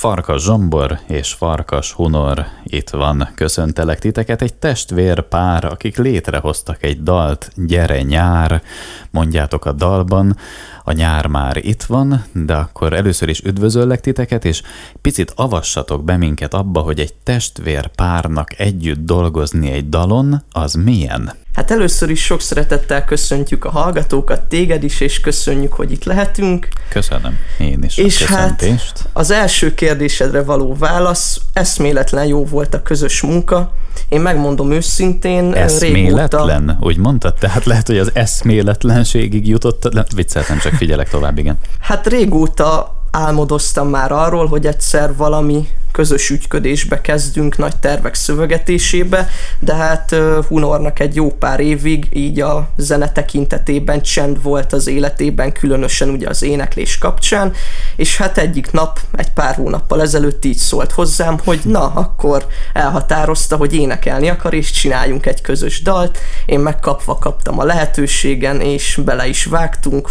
Farkas Zsombor és Farkas Hunor itt van. Köszöntelek titeket egy testvér pár, akik létrehoztak egy dalt, Gyere nyár, mondjátok a dalban, a nyár már itt van, de akkor először is üdvözöllek titeket, és picit avassatok be minket abba, hogy egy testvér párnak együtt dolgozni egy dalon, az milyen? Hát először is sok szeretettel köszöntjük a hallgatókat, téged is, és köszönjük, hogy itt lehetünk. Köszönöm én is és a köszöntést. hát az első kérdésedre való válasz, eszméletlen jó volt a közös munka. Én megmondom őszintén, Eszméletlen? Régóta... Úgy mondtad? Tehát lehet, hogy az eszméletlenségig jutott, vicceltem, csak figyelek tovább, igen. Hát régóta álmodoztam már arról, hogy egyszer valami közös ügyködésbe kezdünk, nagy tervek szövegetésébe, de hát Hunornak egy jó pár évig így a zene tekintetében csend volt az életében, különösen ugye az éneklés kapcsán, és hát egyik nap, egy pár hónappal ezelőtt így szólt hozzám, hogy na, akkor elhatározta, hogy énekelni akar, és csináljunk egy közös dalt. Én megkapva kaptam a lehetőségen, és bele is vágtunk,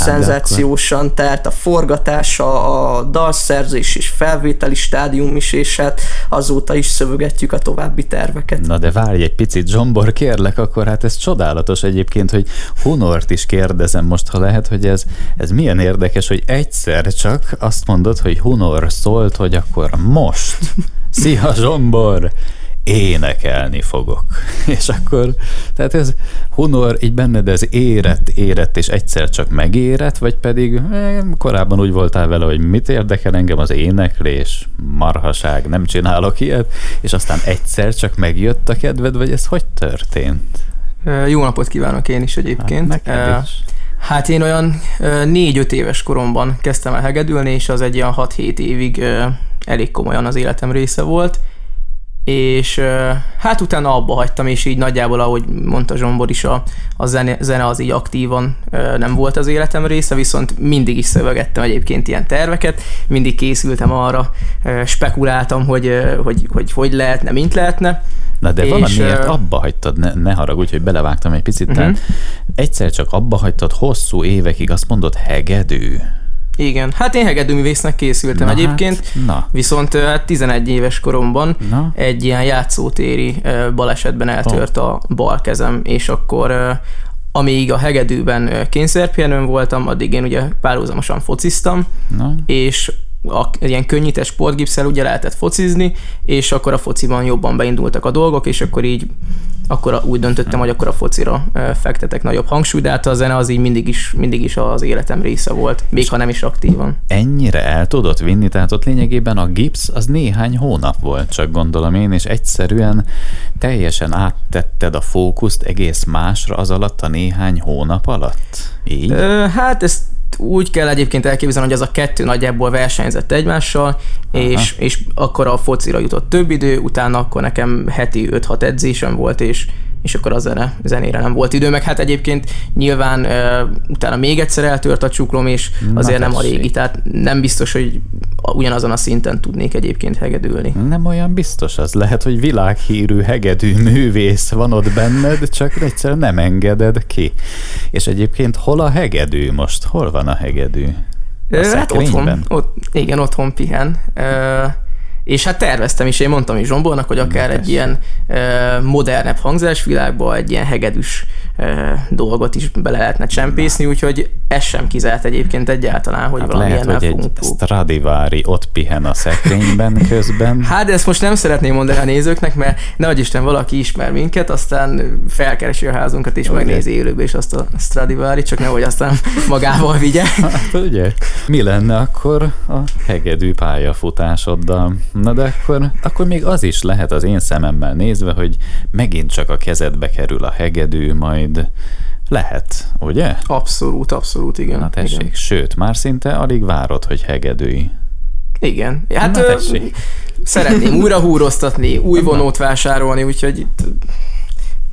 szenzációsan telt a forgatása, a dalszerzés és felvételi stádium is, és hát azóta is szövögetjük a további terveket. Na de várj egy picit, Zsombor, kérlek, akkor hát ez csodálatos egyébként, hogy Hunort is kérdezem most, ha lehet, hogy ez, ez milyen érdekes, hogy egyszer csak azt mondod, hogy Hunor szólt, hogy akkor most. Szia Zsombor! Énekelni fogok. És akkor, tehát ez Hunor így benned ez érett, érett, és egyszer csak megérett, vagy pedig eh, korábban úgy voltál vele, hogy mit érdekel engem az éneklés, marhaság, nem csinálok ilyet, és aztán egyszer csak megjött a kedved, vagy ez hogy történt? Jó napot kívánok én is egyébként. Hát, is. Hát én olyan négy-öt éves koromban kezdtem el hegedülni, és az egy olyan 6-7 évig elég komolyan az életem része volt és hát utána abba hagytam, és így nagyjából, ahogy mondta Zsombor is, a, a zene, zene az így aktívan nem volt az életem része, viszont mindig is szövegettem egyébként ilyen terveket, mindig készültem arra, spekuláltam, hogy hogy, hogy, hogy lehetne, mint lehetne. Na de és, valamiért abba hagytad, ne, ne haragudj, hogy belevágtam egy picit, uh-huh. egyszer csak abba hagytad hosszú évekig, azt mondod hegedű. Igen, hát én hegedűművésznek készültem na egyébként, hát, na. viszont hát 11 éves koromban na. egy ilyen játszótéri balesetben eltört oh. a bal kezem, és akkor amíg a hegedűben kényszerpihenőn voltam, addig én ugye párhuzamosan fociztam, na. és a, ilyen könnyítés sportgipszel ugye lehetett focizni, és akkor a fociban jobban beindultak a dolgok, és akkor így akkor úgy döntöttem, hogy akkor a focira fektetek nagyobb hangsúlyt, de hát a zene az így mindig is, mindig is az életem része volt, még ha nem is aktívan. Ennyire el tudott vinni, tehát ott lényegében a gipsz az néhány hónap volt, csak gondolom én, és egyszerűen teljesen áttetted a fókuszt egész másra az alatt a néhány hónap alatt? Így? Ö, hát ezt úgy kell egyébként elképzelni, hogy az a kettő nagyjából versenyzett egymással, és, és akkor a focira jutott több idő, utána akkor nekem heti 5-6 edzésem volt, és és akkor a zene, zenére nem volt idő, meg hát egyébként nyilván uh, utána még egyszer eltört a csuklom, és azért Na, nem a régi, tehát nem biztos, hogy ugyanazon a szinten tudnék egyébként hegedülni. Nem olyan biztos az. Lehet, hogy világhírű hegedű művész van ott benned, csak egyszer nem engeded ki. És egyébként hol a hegedű most? Hol van a hegedű? A hát otthon, ott, igen, otthon pihen. Uh, és hát terveztem is, én mondtam is Zsombornak, hogy akár egy ilyen uh, modernebb hangzásvilágba, egy ilyen hegedűs dolgot is bele lehetne csempészni, úgyhogy ez sem kizárt egyébként egyáltalán, hogy hát valami lehet, hogy egy Stradivari ott pihen a szekrényben közben. Hát de ezt most nem szeretném mondani a nézőknek, mert nehogy Isten valaki ismer minket, aztán felkeresi a házunkat és okay. megnézi élőbe és azt a Stradivari, csak nehogy aztán magával vigye. Hát ugye, mi lenne akkor a hegedű pályafutásoddal? Na de akkor, akkor még az is lehet az én szememmel nézve, hogy megint csak a kezedbe kerül a hegedű, majd lehet, ugye? Abszolút, abszolút, igen. Na tessék, igen. sőt, már szinte alig várod, hogy hegedői. Igen. Hát Na, tessék. szeretném újra húroztatni, új vonót vásárolni, úgyhogy itt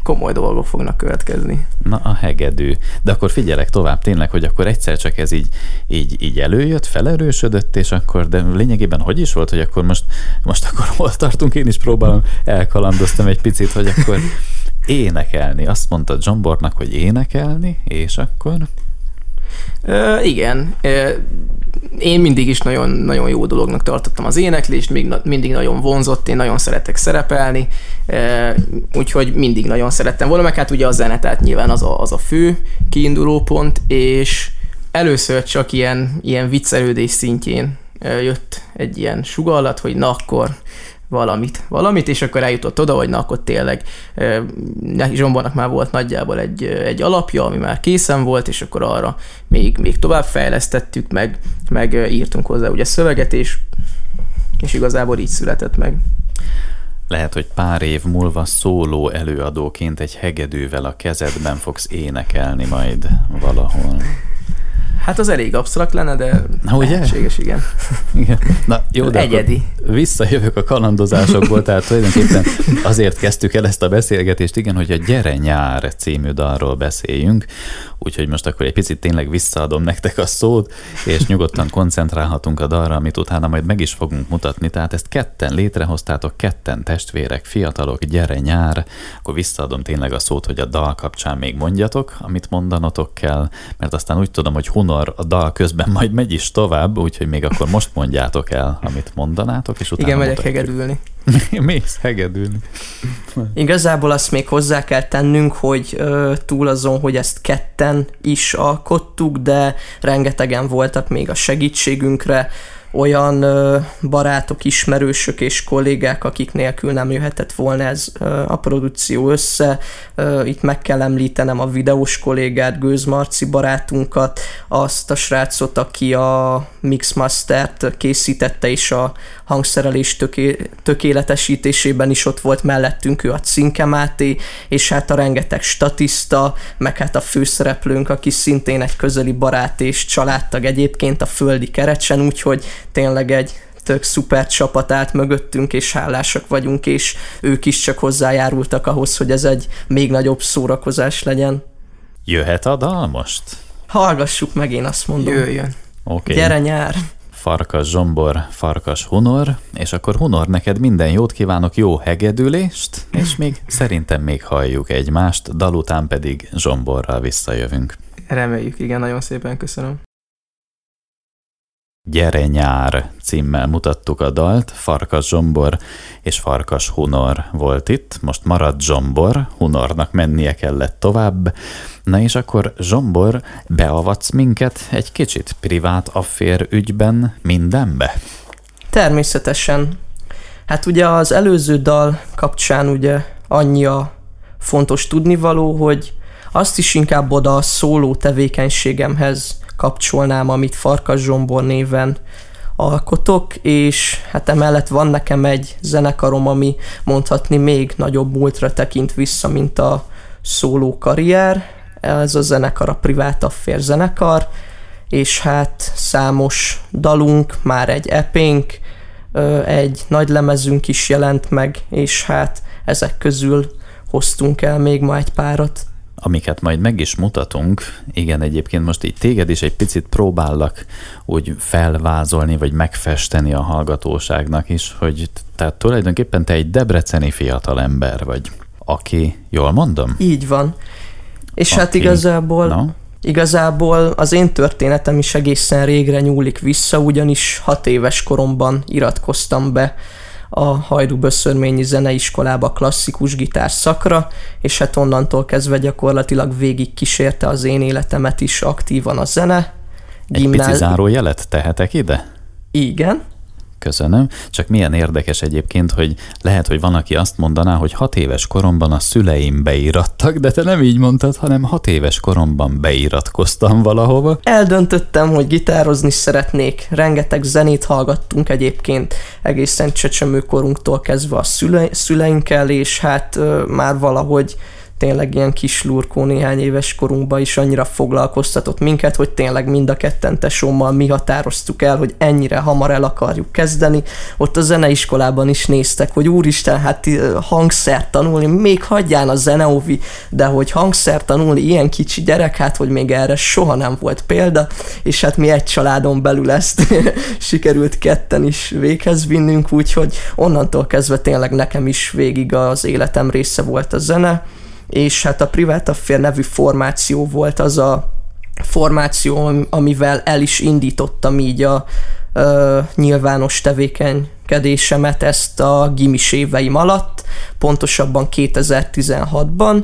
komoly dolgok fognak következni. Na, a hegedű. De akkor figyelek tovább tényleg, hogy akkor egyszer csak ez így, így, így előjött, felerősödött, és akkor, de lényegében hogy is volt, hogy akkor most, most akkor hol tartunk, én is próbálom, elkalandoztam egy picit, hogy akkor énekelni. Azt mondta John Bornak, hogy énekelni, és akkor... Ö, igen. Ö, én mindig is nagyon, nagyon jó dolognak tartottam az éneklést, még mindig nagyon vonzott, én nagyon szeretek szerepelni, úgyhogy mindig nagyon szerettem volna, meg hát ugye a zene, tehát nyilván az a, az a fő kiinduló pont, és először csak ilyen, ilyen viccelődés szintjén jött egy ilyen sugallat, hogy na akkor valamit, valamit, és akkor eljutott oda, hogy na akkor tényleg Zsombornak már volt nagyjából egy, egy alapja, ami már készen volt, és akkor arra még, még tovább fejlesztettük, meg, meg írtunk hozzá ugye szöveget, és, és igazából így született meg. Lehet, hogy pár év múlva szóló előadóként egy hegedűvel a kezedben fogsz énekelni majd valahol. Hát az elég absztrakt lenne, de Na, ugye? lehetséges, igen. igen. Na, jó, de Egyedi. Visszajövök a kalandozásokból, tehát tulajdonképpen azért kezdtük el ezt a beszélgetést, igen, hogy a Gyere nyár című dalról beszéljünk, úgyhogy most akkor egy picit tényleg visszaadom nektek a szót, és nyugodtan koncentrálhatunk a dalra, amit utána majd meg is fogunk mutatni. Tehát ezt ketten létrehoztátok, ketten testvérek, fiatalok, gyere nyár, akkor visszaadom tényleg a szót, hogy a dal kapcsán még mondjatok, amit mondanotok kell, mert aztán úgy tudom, hogy Hunor a dal közben majd megy is tovább, úgyhogy még akkor most mondjátok el, amit mondanátok, és utána Igen, megyek hegedülni. Mész hegedülni. Igazából azt még hozzá kell tennünk, hogy ö, túl azon, hogy ezt ketten is alkottuk, de rengetegen voltak még a segítségünkre, olyan barátok, ismerősök és kollégák, akik nélkül nem jöhetett volna ez a produkció össze. Itt meg kell említenem a videós kollégát, Gőz Marci barátunkat, azt a srácot, aki a Mixmastert készítette, és a hangszerelés töké, tökéletesítésében is ott volt mellettünk ő a Cinke Máté, és hát a rengeteg statiszta, meg hát a főszereplőnk, aki szintén egy közeli barát és családtag egyébként a Földi Kerecsen, úgyhogy tényleg egy tök szuper csapat állt mögöttünk, és hálásak vagyunk, és ők is csak hozzájárultak ahhoz, hogy ez egy még nagyobb szórakozás legyen. Jöhet a dal most? Hallgassuk meg, én azt mondom. Jöjjön. Okay. Gyere nyár! Farkas Zsombor, Farkas Hunor, és akkor Hunor, neked minden jót kívánok, jó hegedülést, és még szerintem még halljuk egymást, dal után pedig Zsomborral visszajövünk. Reméljük, igen, nagyon szépen köszönöm. Gyere nyár címmel mutattuk a dalt, Farkas Zsombor és Farkas Hunor volt itt, most maradt Zsombor, Hunornak mennie kellett tovább, na és akkor Zsombor, beavatsz minket egy kicsit privát affér ügyben mindenbe? Természetesen. Hát ugye az előző dal kapcsán ugye annyi a fontos tudnivaló, hogy azt is inkább oda a szóló tevékenységemhez kapcsolnám, amit Farkas Zsombor néven alkotok, és hát emellett van nekem egy zenekarom, ami mondhatni még nagyobb múltra tekint vissza, mint a szóló karrier. Ez a zenekar a Privát Affér zenekar, és hát számos dalunk, már egy epénk, egy nagy lemezünk is jelent meg, és hát ezek közül hoztunk el még ma egy párat amiket majd meg is mutatunk, igen, egyébként most így téged is egy picit próbállak úgy felvázolni, vagy megfesteni a hallgatóságnak is, hogy tehát tulajdonképpen te egy debreceni fiatal ember vagy, aki, jól mondom? Így van. És aki, hát igazából, no? igazából az én történetem is egészen régre nyúlik vissza, ugyanis hat éves koromban iratkoztam be a Hajdú Böszörményi Zeneiskolába klasszikus gitár szakra, és hát onnantól kezdve gyakorlatilag végig kísérte az én életemet is aktívan a zene. Gimnál... Egy pici zárójelet tehetek ide? Igen. Köszönöm. Csak milyen érdekes egyébként, hogy lehet, hogy van, aki azt mondaná, hogy hat éves koromban a szüleim beírattak, de te nem így mondtad, hanem hat éves koromban beiratkoztam valahova. Eldöntöttem, hogy gitározni szeretnék. Rengeteg zenét hallgattunk egyébként egészen csecsemőkorunktól kezdve a szüle- szüleinkkel, és hát ö, már valahogy tényleg ilyen kis lurkó néhány éves korunkban is annyira foglalkoztatott minket, hogy tényleg mind a ketten tesómmal mi határoztuk el, hogy ennyire hamar el akarjuk kezdeni. Ott a zeneiskolában is néztek, hogy úristen, hát hangszert tanulni, még hagyján a zeneovi, de hogy hangszert tanulni ilyen kicsi gyerek, hát hogy még erre soha nem volt példa, és hát mi egy családon belül ezt sikerült ketten is véghez vinnünk, úgyhogy onnantól kezdve tényleg nekem is végig az életem része volt a zene, és hát a Private Affair nevű formáció volt az a formáció, amivel el is indítottam így a ö, nyilvános tevékenykedésemet ezt a gimis éveim alatt, pontosabban 2016-ban,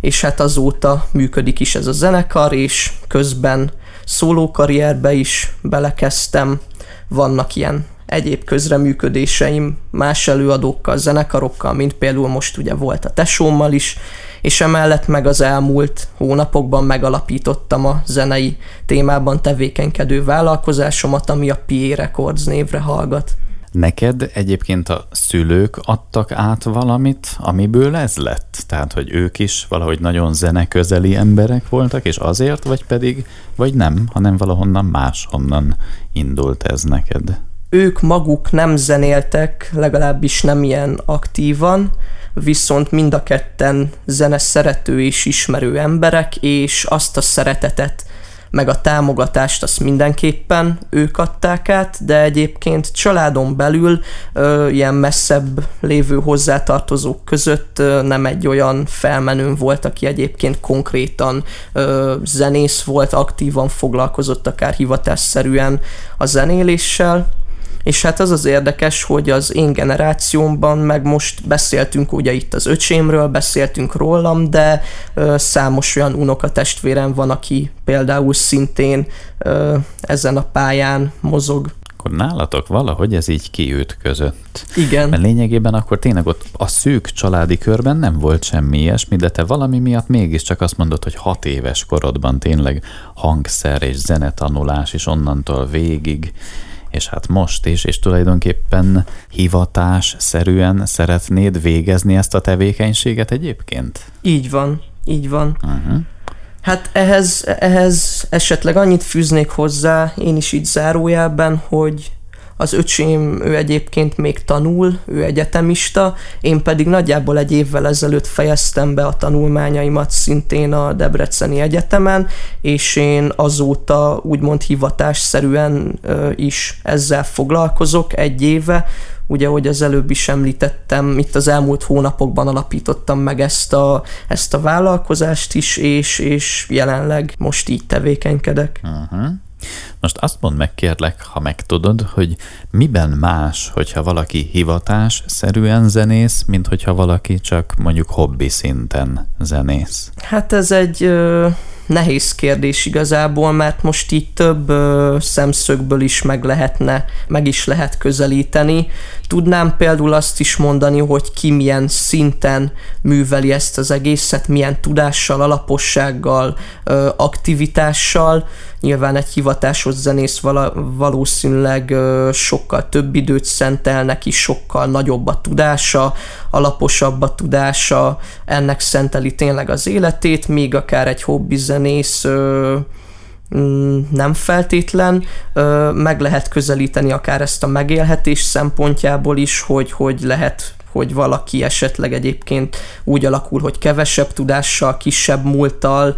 és hát azóta működik is ez a zenekar, és közben szólókarrierbe is belekezdtem, vannak ilyen egyéb közreműködéseim más előadókkal, zenekarokkal, mint például most ugye volt a tesómmal is, és emellett meg az elmúlt hónapokban megalapítottam a zenei témában tevékenykedő vállalkozásomat, ami a PA Records névre hallgat. Neked egyébként a szülők adtak át valamit, amiből ez lett? Tehát, hogy ők is valahogy nagyon zeneközeli emberek voltak, és azért, vagy pedig, vagy nem, hanem valahonnan máshonnan indult ez neked? Ők maguk nem zenéltek, legalábbis nem ilyen aktívan, viszont mind a ketten zene szerető és ismerő emberek, és azt a szeretetet, meg a támogatást azt mindenképpen ők adták át, de egyébként családon belül ö, ilyen messzebb lévő hozzátartozók között ö, nem egy olyan felmenőm volt, aki egyébként konkrétan ö, zenész volt, aktívan foglalkozott akár hivatásszerűen a zenéléssel, és hát az az érdekes, hogy az én generációmban, meg most beszéltünk ugye itt az öcsémről, beszéltünk rólam, de ö, számos olyan unokatestvérem van, aki például szintén ö, ezen a pályán mozog akkor nálatok valahogy ez így kiütközött. Igen. Mert lényegében akkor tényleg ott a szűk családi körben nem volt semmi ilyesmi, de te valami miatt mégiscsak azt mondod, hogy hat éves korodban tényleg hangszer és zenetanulás, és onnantól végig és hát most is, és tulajdonképpen hivatás szerűen szeretnéd végezni ezt a tevékenységet egyébként? Így van, így van. Uh-huh. Hát ehhez, ehhez esetleg annyit fűznék hozzá, én is így zárójában, hogy az öcsém, ő egyébként még tanul, ő egyetemista, én pedig nagyjából egy évvel ezelőtt fejeztem be a tanulmányaimat szintén a Debreceni Egyetemen, és én azóta úgymond hivatásszerűen is ezzel foglalkozok egy éve, ugye, hogy az előbb is említettem, itt az elmúlt hónapokban alapítottam meg ezt a, ezt a vállalkozást is, és, és jelenleg most így tevékenykedek. Uh-huh. Most azt mondd meg kérlek, ha megtudod, hogy miben más, hogyha valaki hivatás szerűen zenész, mint hogyha valaki csak mondjuk hobbi szinten zenész? Hát ez egy ö, nehéz kérdés igazából, mert most így több ö, szemszögből is meg lehetne, meg is lehet közelíteni. Tudnám például azt is mondani, hogy ki milyen szinten műveli ezt az egészet, milyen tudással, alapossággal, aktivitással. Nyilván egy hivatásos zenész valószínűleg sokkal több időt szentel neki, sokkal nagyobb a tudása, alaposabb a tudása, ennek szenteli tényleg az életét, míg akár egy hobbi zenész nem feltétlen, meg lehet közelíteni akár ezt a megélhetés szempontjából is, hogy, hogy lehet hogy valaki esetleg egyébként úgy alakul, hogy kevesebb tudással, kisebb múlttal,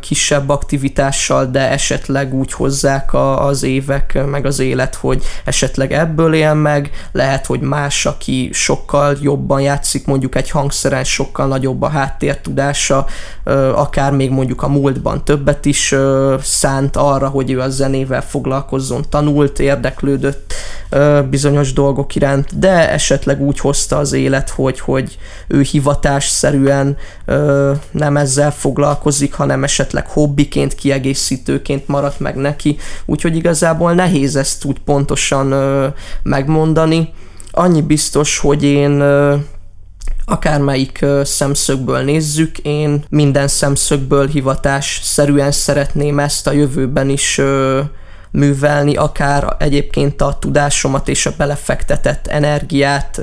kisebb aktivitással, de esetleg úgy hozzák az évek, meg az élet, hogy esetleg ebből él meg, lehet, hogy más, aki sokkal jobban játszik, mondjuk egy hangszeren sokkal nagyobb a háttértudása, akár még mondjuk a múltban többet is szánt arra, hogy ő a zenével foglalkozzon, tanult, érdeklődött bizonyos dolgok iránt, de esetleg úgy hozta az élet, hogy, hogy ő hivatásszerűen ö, nem ezzel foglalkozik, hanem esetleg hobbiként, kiegészítőként maradt meg neki, úgyhogy igazából nehéz ezt úgy pontosan ö, megmondani. Annyi biztos, hogy én ö, akármelyik szemszögből nézzük, én minden szemszögből hivatás szerűen szeretném ezt a jövőben is művelni, akár egyébként a tudásomat és a belefektetett energiát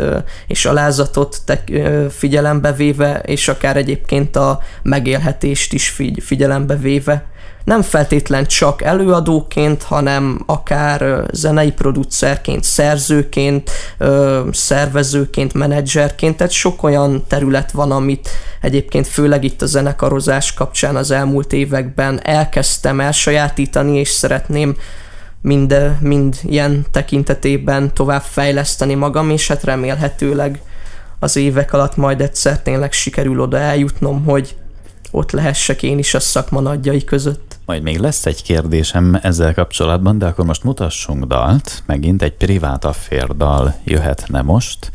és alázatot figyelembe véve, és akár egyébként a megélhetést is figyelembe véve. Nem feltétlen csak előadóként, hanem akár zenei producerként, szerzőként, szervezőként, menedzserként, tehát sok olyan terület van, amit egyébként főleg itt a zenekarozás kapcsán az elmúlt években elkezdtem elsajátítani, és szeretném mind, mind ilyen tekintetében tovább fejleszteni magam, és hát remélhetőleg az évek alatt majd egyszer tényleg sikerül oda eljutnom, hogy ott lehessek én is a szakma nagyjai között. Majd még lesz egy kérdésem ezzel kapcsolatban, de akkor most mutassunk dalt. Megint egy privát affér dal jöhetne most.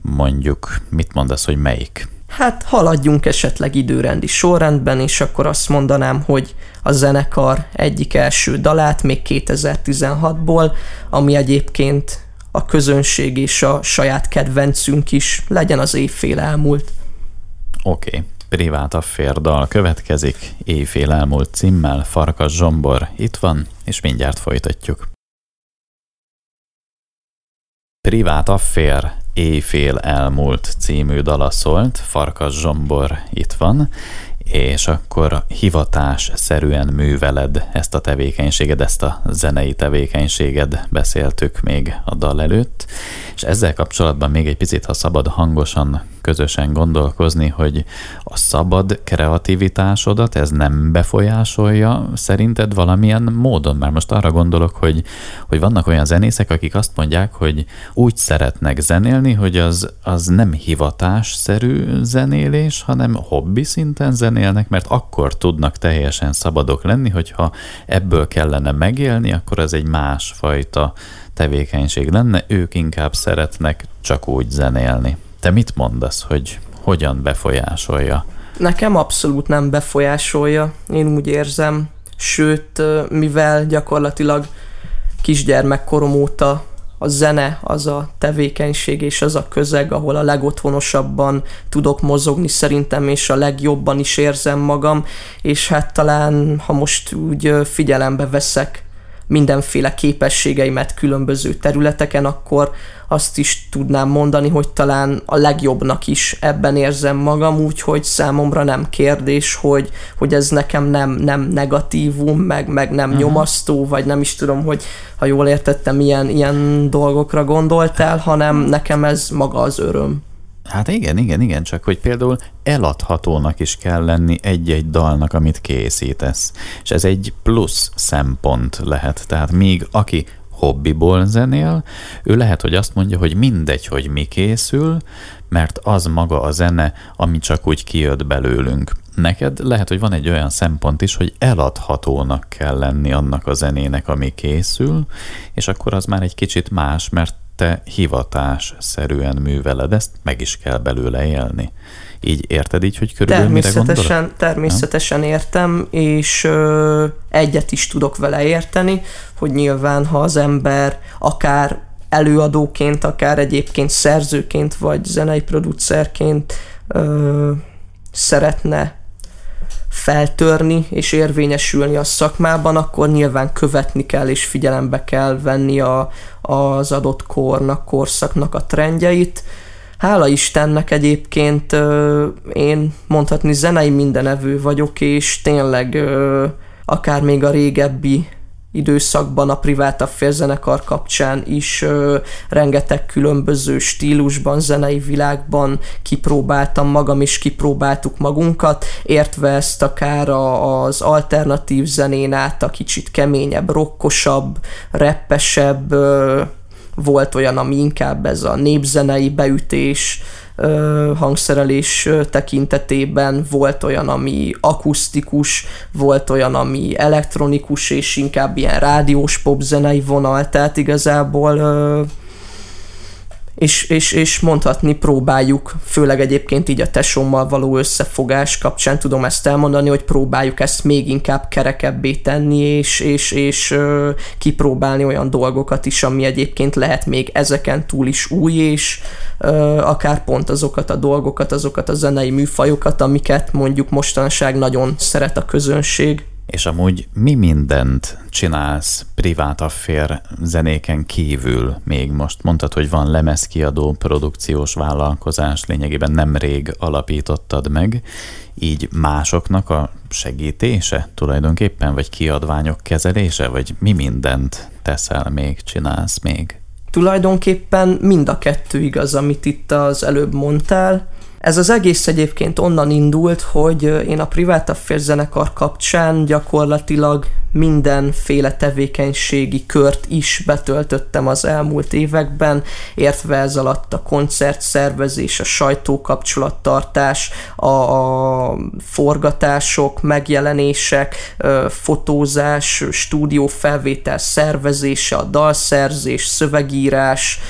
Mondjuk, mit mondasz, hogy melyik? Hát haladjunk esetleg időrendi sorrendben, és akkor azt mondanám, hogy a zenekar egyik első dalát még 2016-ból, ami egyébként a közönség és a saját kedvencünk is legyen az évfél elmúlt. Oké, okay. privát dal következik, éjfél elmúlt címmel, Farkas Zsombor itt van, és mindjárt folytatjuk. Privát affér Éjfél elmúlt című dala szólt, Farkas Zsombor itt van, és akkor hivatás szerűen műveled ezt a tevékenységed, ezt a zenei tevékenységed, beszéltük még a dal előtt, és ezzel kapcsolatban még egy picit, ha szabad hangosan közösen gondolkozni, hogy a szabad kreativitásodat ez nem befolyásolja szerinted valamilyen módon? Mert most arra gondolok, hogy, hogy vannak olyan zenészek, akik azt mondják, hogy úgy szeretnek zenélni, hogy az, az nem hivatásszerű zenélés, hanem hobbi szinten zenélnek, mert akkor tudnak teljesen szabadok lenni, hogyha ebből kellene megélni, akkor ez egy másfajta tevékenység lenne, ők inkább szeretnek csak úgy zenélni. Te mit mondasz, hogy hogyan befolyásolja? Nekem abszolút nem befolyásolja, én úgy érzem, sőt, mivel gyakorlatilag kisgyermekkorom óta a zene az a tevékenység és az a közeg, ahol a legotthonosabban tudok mozogni szerintem, és a legjobban is érzem magam, és hát talán, ha most úgy figyelembe veszek mindenféle képességeimet különböző területeken, akkor azt is tudnám mondani, hogy talán a legjobbnak is ebben érzem magam, úgyhogy számomra nem kérdés, hogy, hogy ez nekem nem, nem negatívum, meg, meg nem uh-huh. nyomasztó, vagy nem is tudom, hogy ha jól értettem, ilyen, ilyen dolgokra gondoltál, hanem nekem ez maga az öröm. Hát igen, igen, igen, csak hogy például eladhatónak is kell lenni egy-egy dalnak, amit készítesz. És ez egy plusz szempont lehet. Tehát még aki hobbiból zenél, ő lehet, hogy azt mondja, hogy mindegy, hogy mi készül, mert az maga a zene, ami csak úgy kijött belőlünk. Neked lehet, hogy van egy olyan szempont is, hogy eladhatónak kell lenni annak a zenének, ami készül, és akkor az már egy kicsit más, mert te hivatásszerűen műveled ezt, meg is kell belőle élni. Így érted így, hogy körülbelül természetesen, mire Természetesen nem? értem, és ö, egyet is tudok vele érteni, hogy nyilván, ha az ember akár előadóként, akár egyébként szerzőként, vagy zenei producerként ö, szeretne feltörni és érvényesülni a szakmában, akkor nyilván követni kell és figyelembe kell venni a, az adott kornak, korszaknak a trendjeit. Hála Istennek egyébként én mondhatni zenei mindenevő vagyok, és tényleg akár még a régebbi időszakban a privát afférzenekar kapcsán is ö, rengeteg különböző stílusban, zenei világban kipróbáltam magam, és kipróbáltuk magunkat, értve ezt akár a, az alternatív zenén át a kicsit keményebb, rokkosabb, reppesebb, ö, volt olyan, ami inkább ez a népzenei beütés, hangszerelés tekintetében, volt olyan, ami akusztikus, volt olyan, ami elektronikus, és inkább ilyen rádiós popzenei vonal, tehát igazából és, és, és mondhatni próbáljuk, főleg egyébként így a tesómmal való összefogás kapcsán tudom ezt elmondani, hogy próbáljuk ezt még inkább kerekebbé tenni, és, és, és ö, kipróbálni olyan dolgokat is, ami egyébként lehet még ezeken túl is új, és ö, akár pont azokat a dolgokat, azokat a zenei műfajokat, amiket mondjuk mostanság nagyon szeret a közönség. És amúgy mi mindent csinálsz privát affér zenéken kívül még most? Mondtad, hogy van lemezkiadó, produkciós vállalkozás, lényegében nem rég alapítottad meg, így másoknak a segítése tulajdonképpen, vagy kiadványok kezelése, vagy mi mindent teszel még, csinálsz még? Tulajdonképpen mind a kettő igaz, amit itt az előbb mondtál ez az egész egyébként onnan indult, hogy én a privát affér zenekar kapcsán gyakorlatilag mindenféle tevékenységi kört is betöltöttem az elmúlt években, értve ez alatt a koncertszervezés, a sajtókapcsolattartás, a, a forgatások, megjelenések, fotózás, stúdiófelvétel szervezése, a dalszerzés, szövegírás,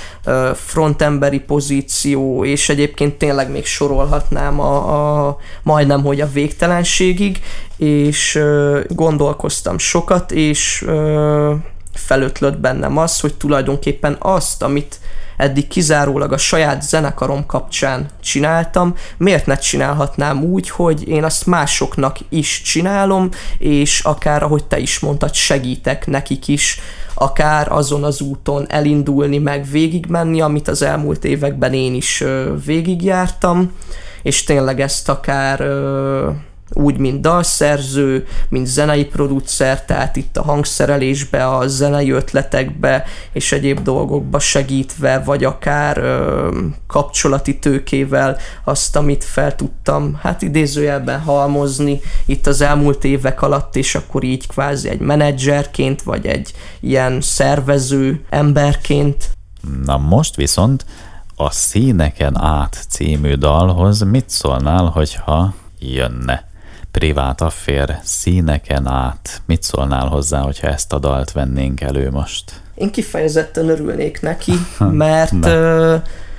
frontemberi pozíció, és egyébként tényleg még sorolhatnám a, a majdnem, hogy a végtelenségig, és gondolkoztam sokat, és felötlött bennem az, hogy tulajdonképpen azt, amit eddig kizárólag a saját zenekarom kapcsán csináltam, miért ne csinálhatnám úgy, hogy én azt másoknak is csinálom, és akár, ahogy te is mondtad, segítek nekik is, akár azon az úton elindulni, meg végigmenni, amit az elmúlt években én is végigjártam, és tényleg ezt akár úgy, mint dalszerző, mint zenei producer, tehát itt a hangszerelésbe, a zenei ötletekbe és egyéb dolgokba segítve, vagy akár ö, kapcsolati tőkével azt, amit fel tudtam, hát idézőjelben halmozni itt az elmúlt évek alatt, és akkor így kvázi egy menedzserként, vagy egy ilyen szervező emberként. Na most viszont a Színeken át című dalhoz mit szólnál, hogyha jönne? Privát affér színeken át. Mit szólnál hozzá, hogyha ezt a dalt vennénk elő most? Én kifejezetten örülnék neki, mert ö,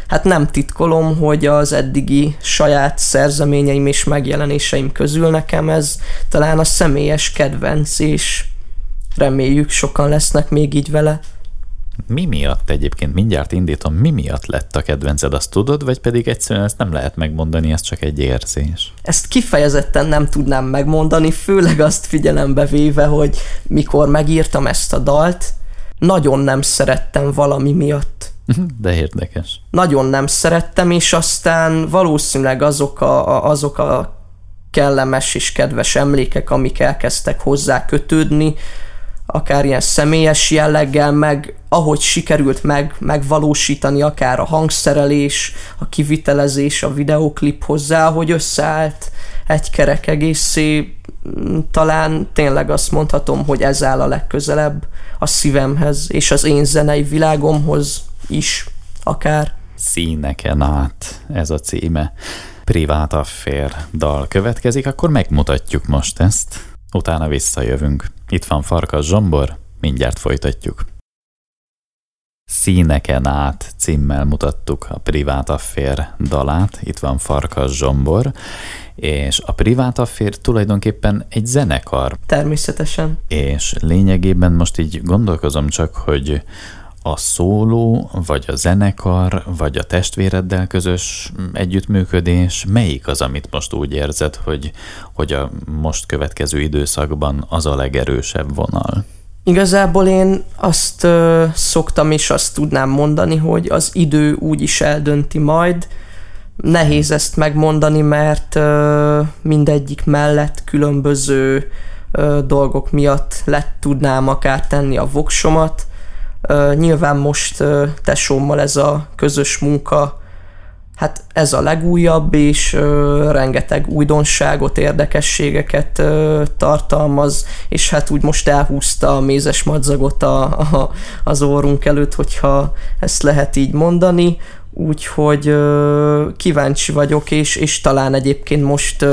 hát nem titkolom, hogy az eddigi saját szerzeményeim és megjelenéseim közül nekem ez talán a személyes kedvenc, és reméljük sokan lesznek még így vele. Mi miatt egyébként, mindjárt indítom, mi miatt lett a kedvenced, azt tudod, vagy pedig egyszerűen ezt nem lehet megmondani, ez csak egy érzés? Ezt kifejezetten nem tudnám megmondani, főleg azt figyelembe véve, hogy mikor megírtam ezt a dalt, nagyon nem szerettem valami miatt. De érdekes. Nagyon nem szerettem, és aztán valószínűleg azok a, azok a kellemes és kedves emlékek, amik elkezdtek hozzá kötődni, akár ilyen személyes jelleggel, meg ahogy sikerült meg, megvalósítani akár a hangszerelés, a kivitelezés, a videoklip hozzá, hogy összeállt egy kerek egészé, talán tényleg azt mondhatom, hogy ez áll a legközelebb a szívemhez, és az én zenei világomhoz is akár. Színeken át ez a címe. Privát affér dal következik, akkor megmutatjuk most ezt. Utána visszajövünk. Itt van Farkas Zsombor, mindjárt folytatjuk. Színeken át címmel mutattuk a Privát Affér dalát, itt van Farkas Zsombor, és a Privát Affér tulajdonképpen egy zenekar. Természetesen. És lényegében most így gondolkozom csak, hogy a szóló, vagy a zenekar, vagy a testvéreddel közös együttműködés, melyik az, amit most úgy érzed, hogy, hogy a most következő időszakban az a legerősebb vonal? Igazából én azt ö, szoktam és azt tudnám mondani, hogy az idő úgy is eldönti majd. Nehéz ezt megmondani, mert ö, mindegyik mellett különböző ö, dolgok miatt lett tudnám akár tenni a voksomat, Nyilván most uh, tesómmal ez a közös munka, hát ez a legújabb, és uh, rengeteg újdonságot, érdekességeket tartalmaz, és hát úgy most elhúzta a mézes madzagot a, a, az orrunk előtt, hogyha ezt lehet így mondani, úgyhogy kíváncsi vagyok, és, és talán egyébként most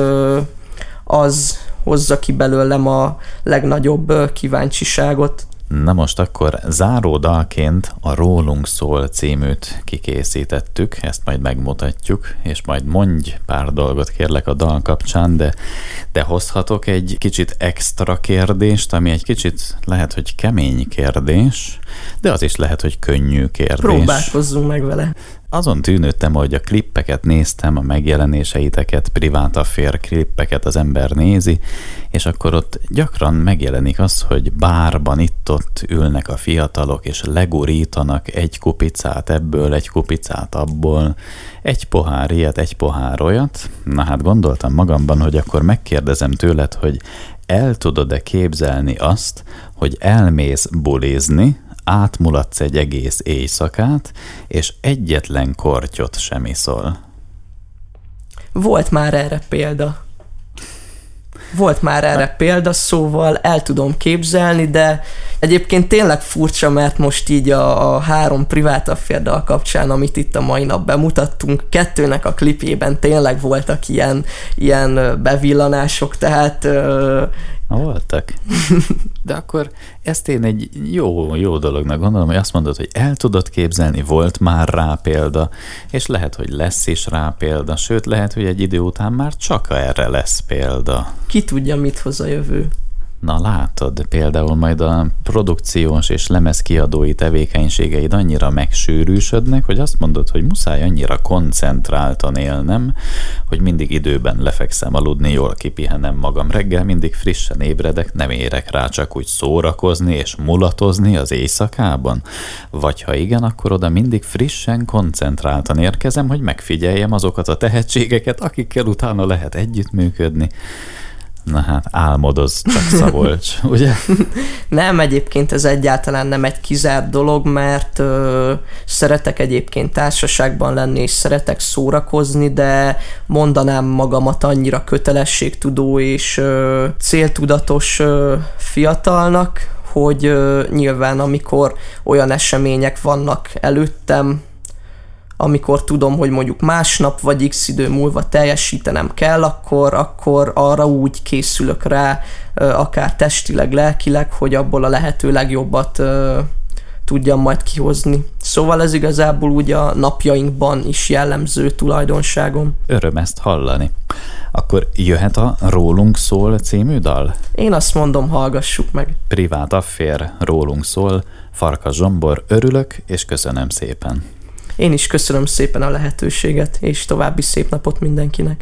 az hozza ki belőlem a legnagyobb kíváncsiságot. Na most akkor záródalként a Rólunk szól címűt kikészítettük, ezt majd megmutatjuk, és majd mondj pár dolgot kérlek a dal kapcsán, de, de hozhatok egy kicsit extra kérdést, ami egy kicsit lehet, hogy kemény kérdés, de az is lehet, hogy könnyű kérdés. Próbálkozzunk meg vele. Azon tűnődtem, hogy a klippeket néztem, a megjelenéseiteket, privát affér klippeket az ember nézi, és akkor ott gyakran megjelenik az, hogy bárban itt-ott ülnek a fiatalok, és legurítanak egy kupicát ebből, egy kupicát abból, egy pohár ilyet, egy pohár olyat. Na hát gondoltam magamban, hogy akkor megkérdezem tőled, hogy el tudod-e képzelni azt, hogy elmész bulizni, átmulatsz egy egész éjszakát, és egyetlen kortyot sem iszol. Volt már erre példa. Volt már erre példa, szóval el tudom képzelni, de egyébként tényleg furcsa, mert most így a, a három privát afférdal kapcsán, amit itt a mai nap bemutattunk, kettőnek a klipjében tényleg voltak ilyen, ilyen bevillanások, tehát Voltak. De akkor ezt én egy jó, jó dolognak gondolom, hogy azt mondod, hogy el tudod képzelni, volt már rá példa, és lehet, hogy lesz is rá példa, sőt, lehet, hogy egy idő után már csak erre lesz példa. Ki tudja, mit hoz a jövő. Na látod, például majd a produkciós és lemezkiadói tevékenységeid annyira megsűrűsödnek, hogy azt mondod, hogy muszáj annyira koncentráltan élnem, hogy mindig időben lefekszem aludni, jól kipihenem magam reggel, mindig frissen ébredek, nem érek rá csak úgy szórakozni és mulatozni az éjszakában. Vagy ha igen, akkor oda mindig frissen, koncentráltan érkezem, hogy megfigyeljem azokat a tehetségeket, akikkel utána lehet együttműködni. Na hát, álmodoz csak Szabolcs, ugye? nem, egyébként ez egyáltalán nem egy kizárt dolog, mert ö, szeretek egyébként társaságban lenni, és szeretek szórakozni, de mondanám magamat annyira kötelességtudó és ö, céltudatos ö, fiatalnak, hogy ö, nyilván amikor olyan események vannak előttem, amikor tudom, hogy mondjuk másnap vagy x idő múlva teljesítenem kell, akkor, akkor arra úgy készülök rá, akár testileg, lelkileg, hogy abból a lehető legjobbat tudjam majd kihozni. Szóval ez igazából úgy a napjainkban is jellemző tulajdonságom. Öröm ezt hallani. Akkor jöhet a Rólunk szól című dal? Én azt mondom, hallgassuk meg. Privát affér, Rólunk szól, Farka Zsombor, örülök és köszönöm szépen. Én is köszönöm szépen a lehetőséget, és további szép napot mindenkinek.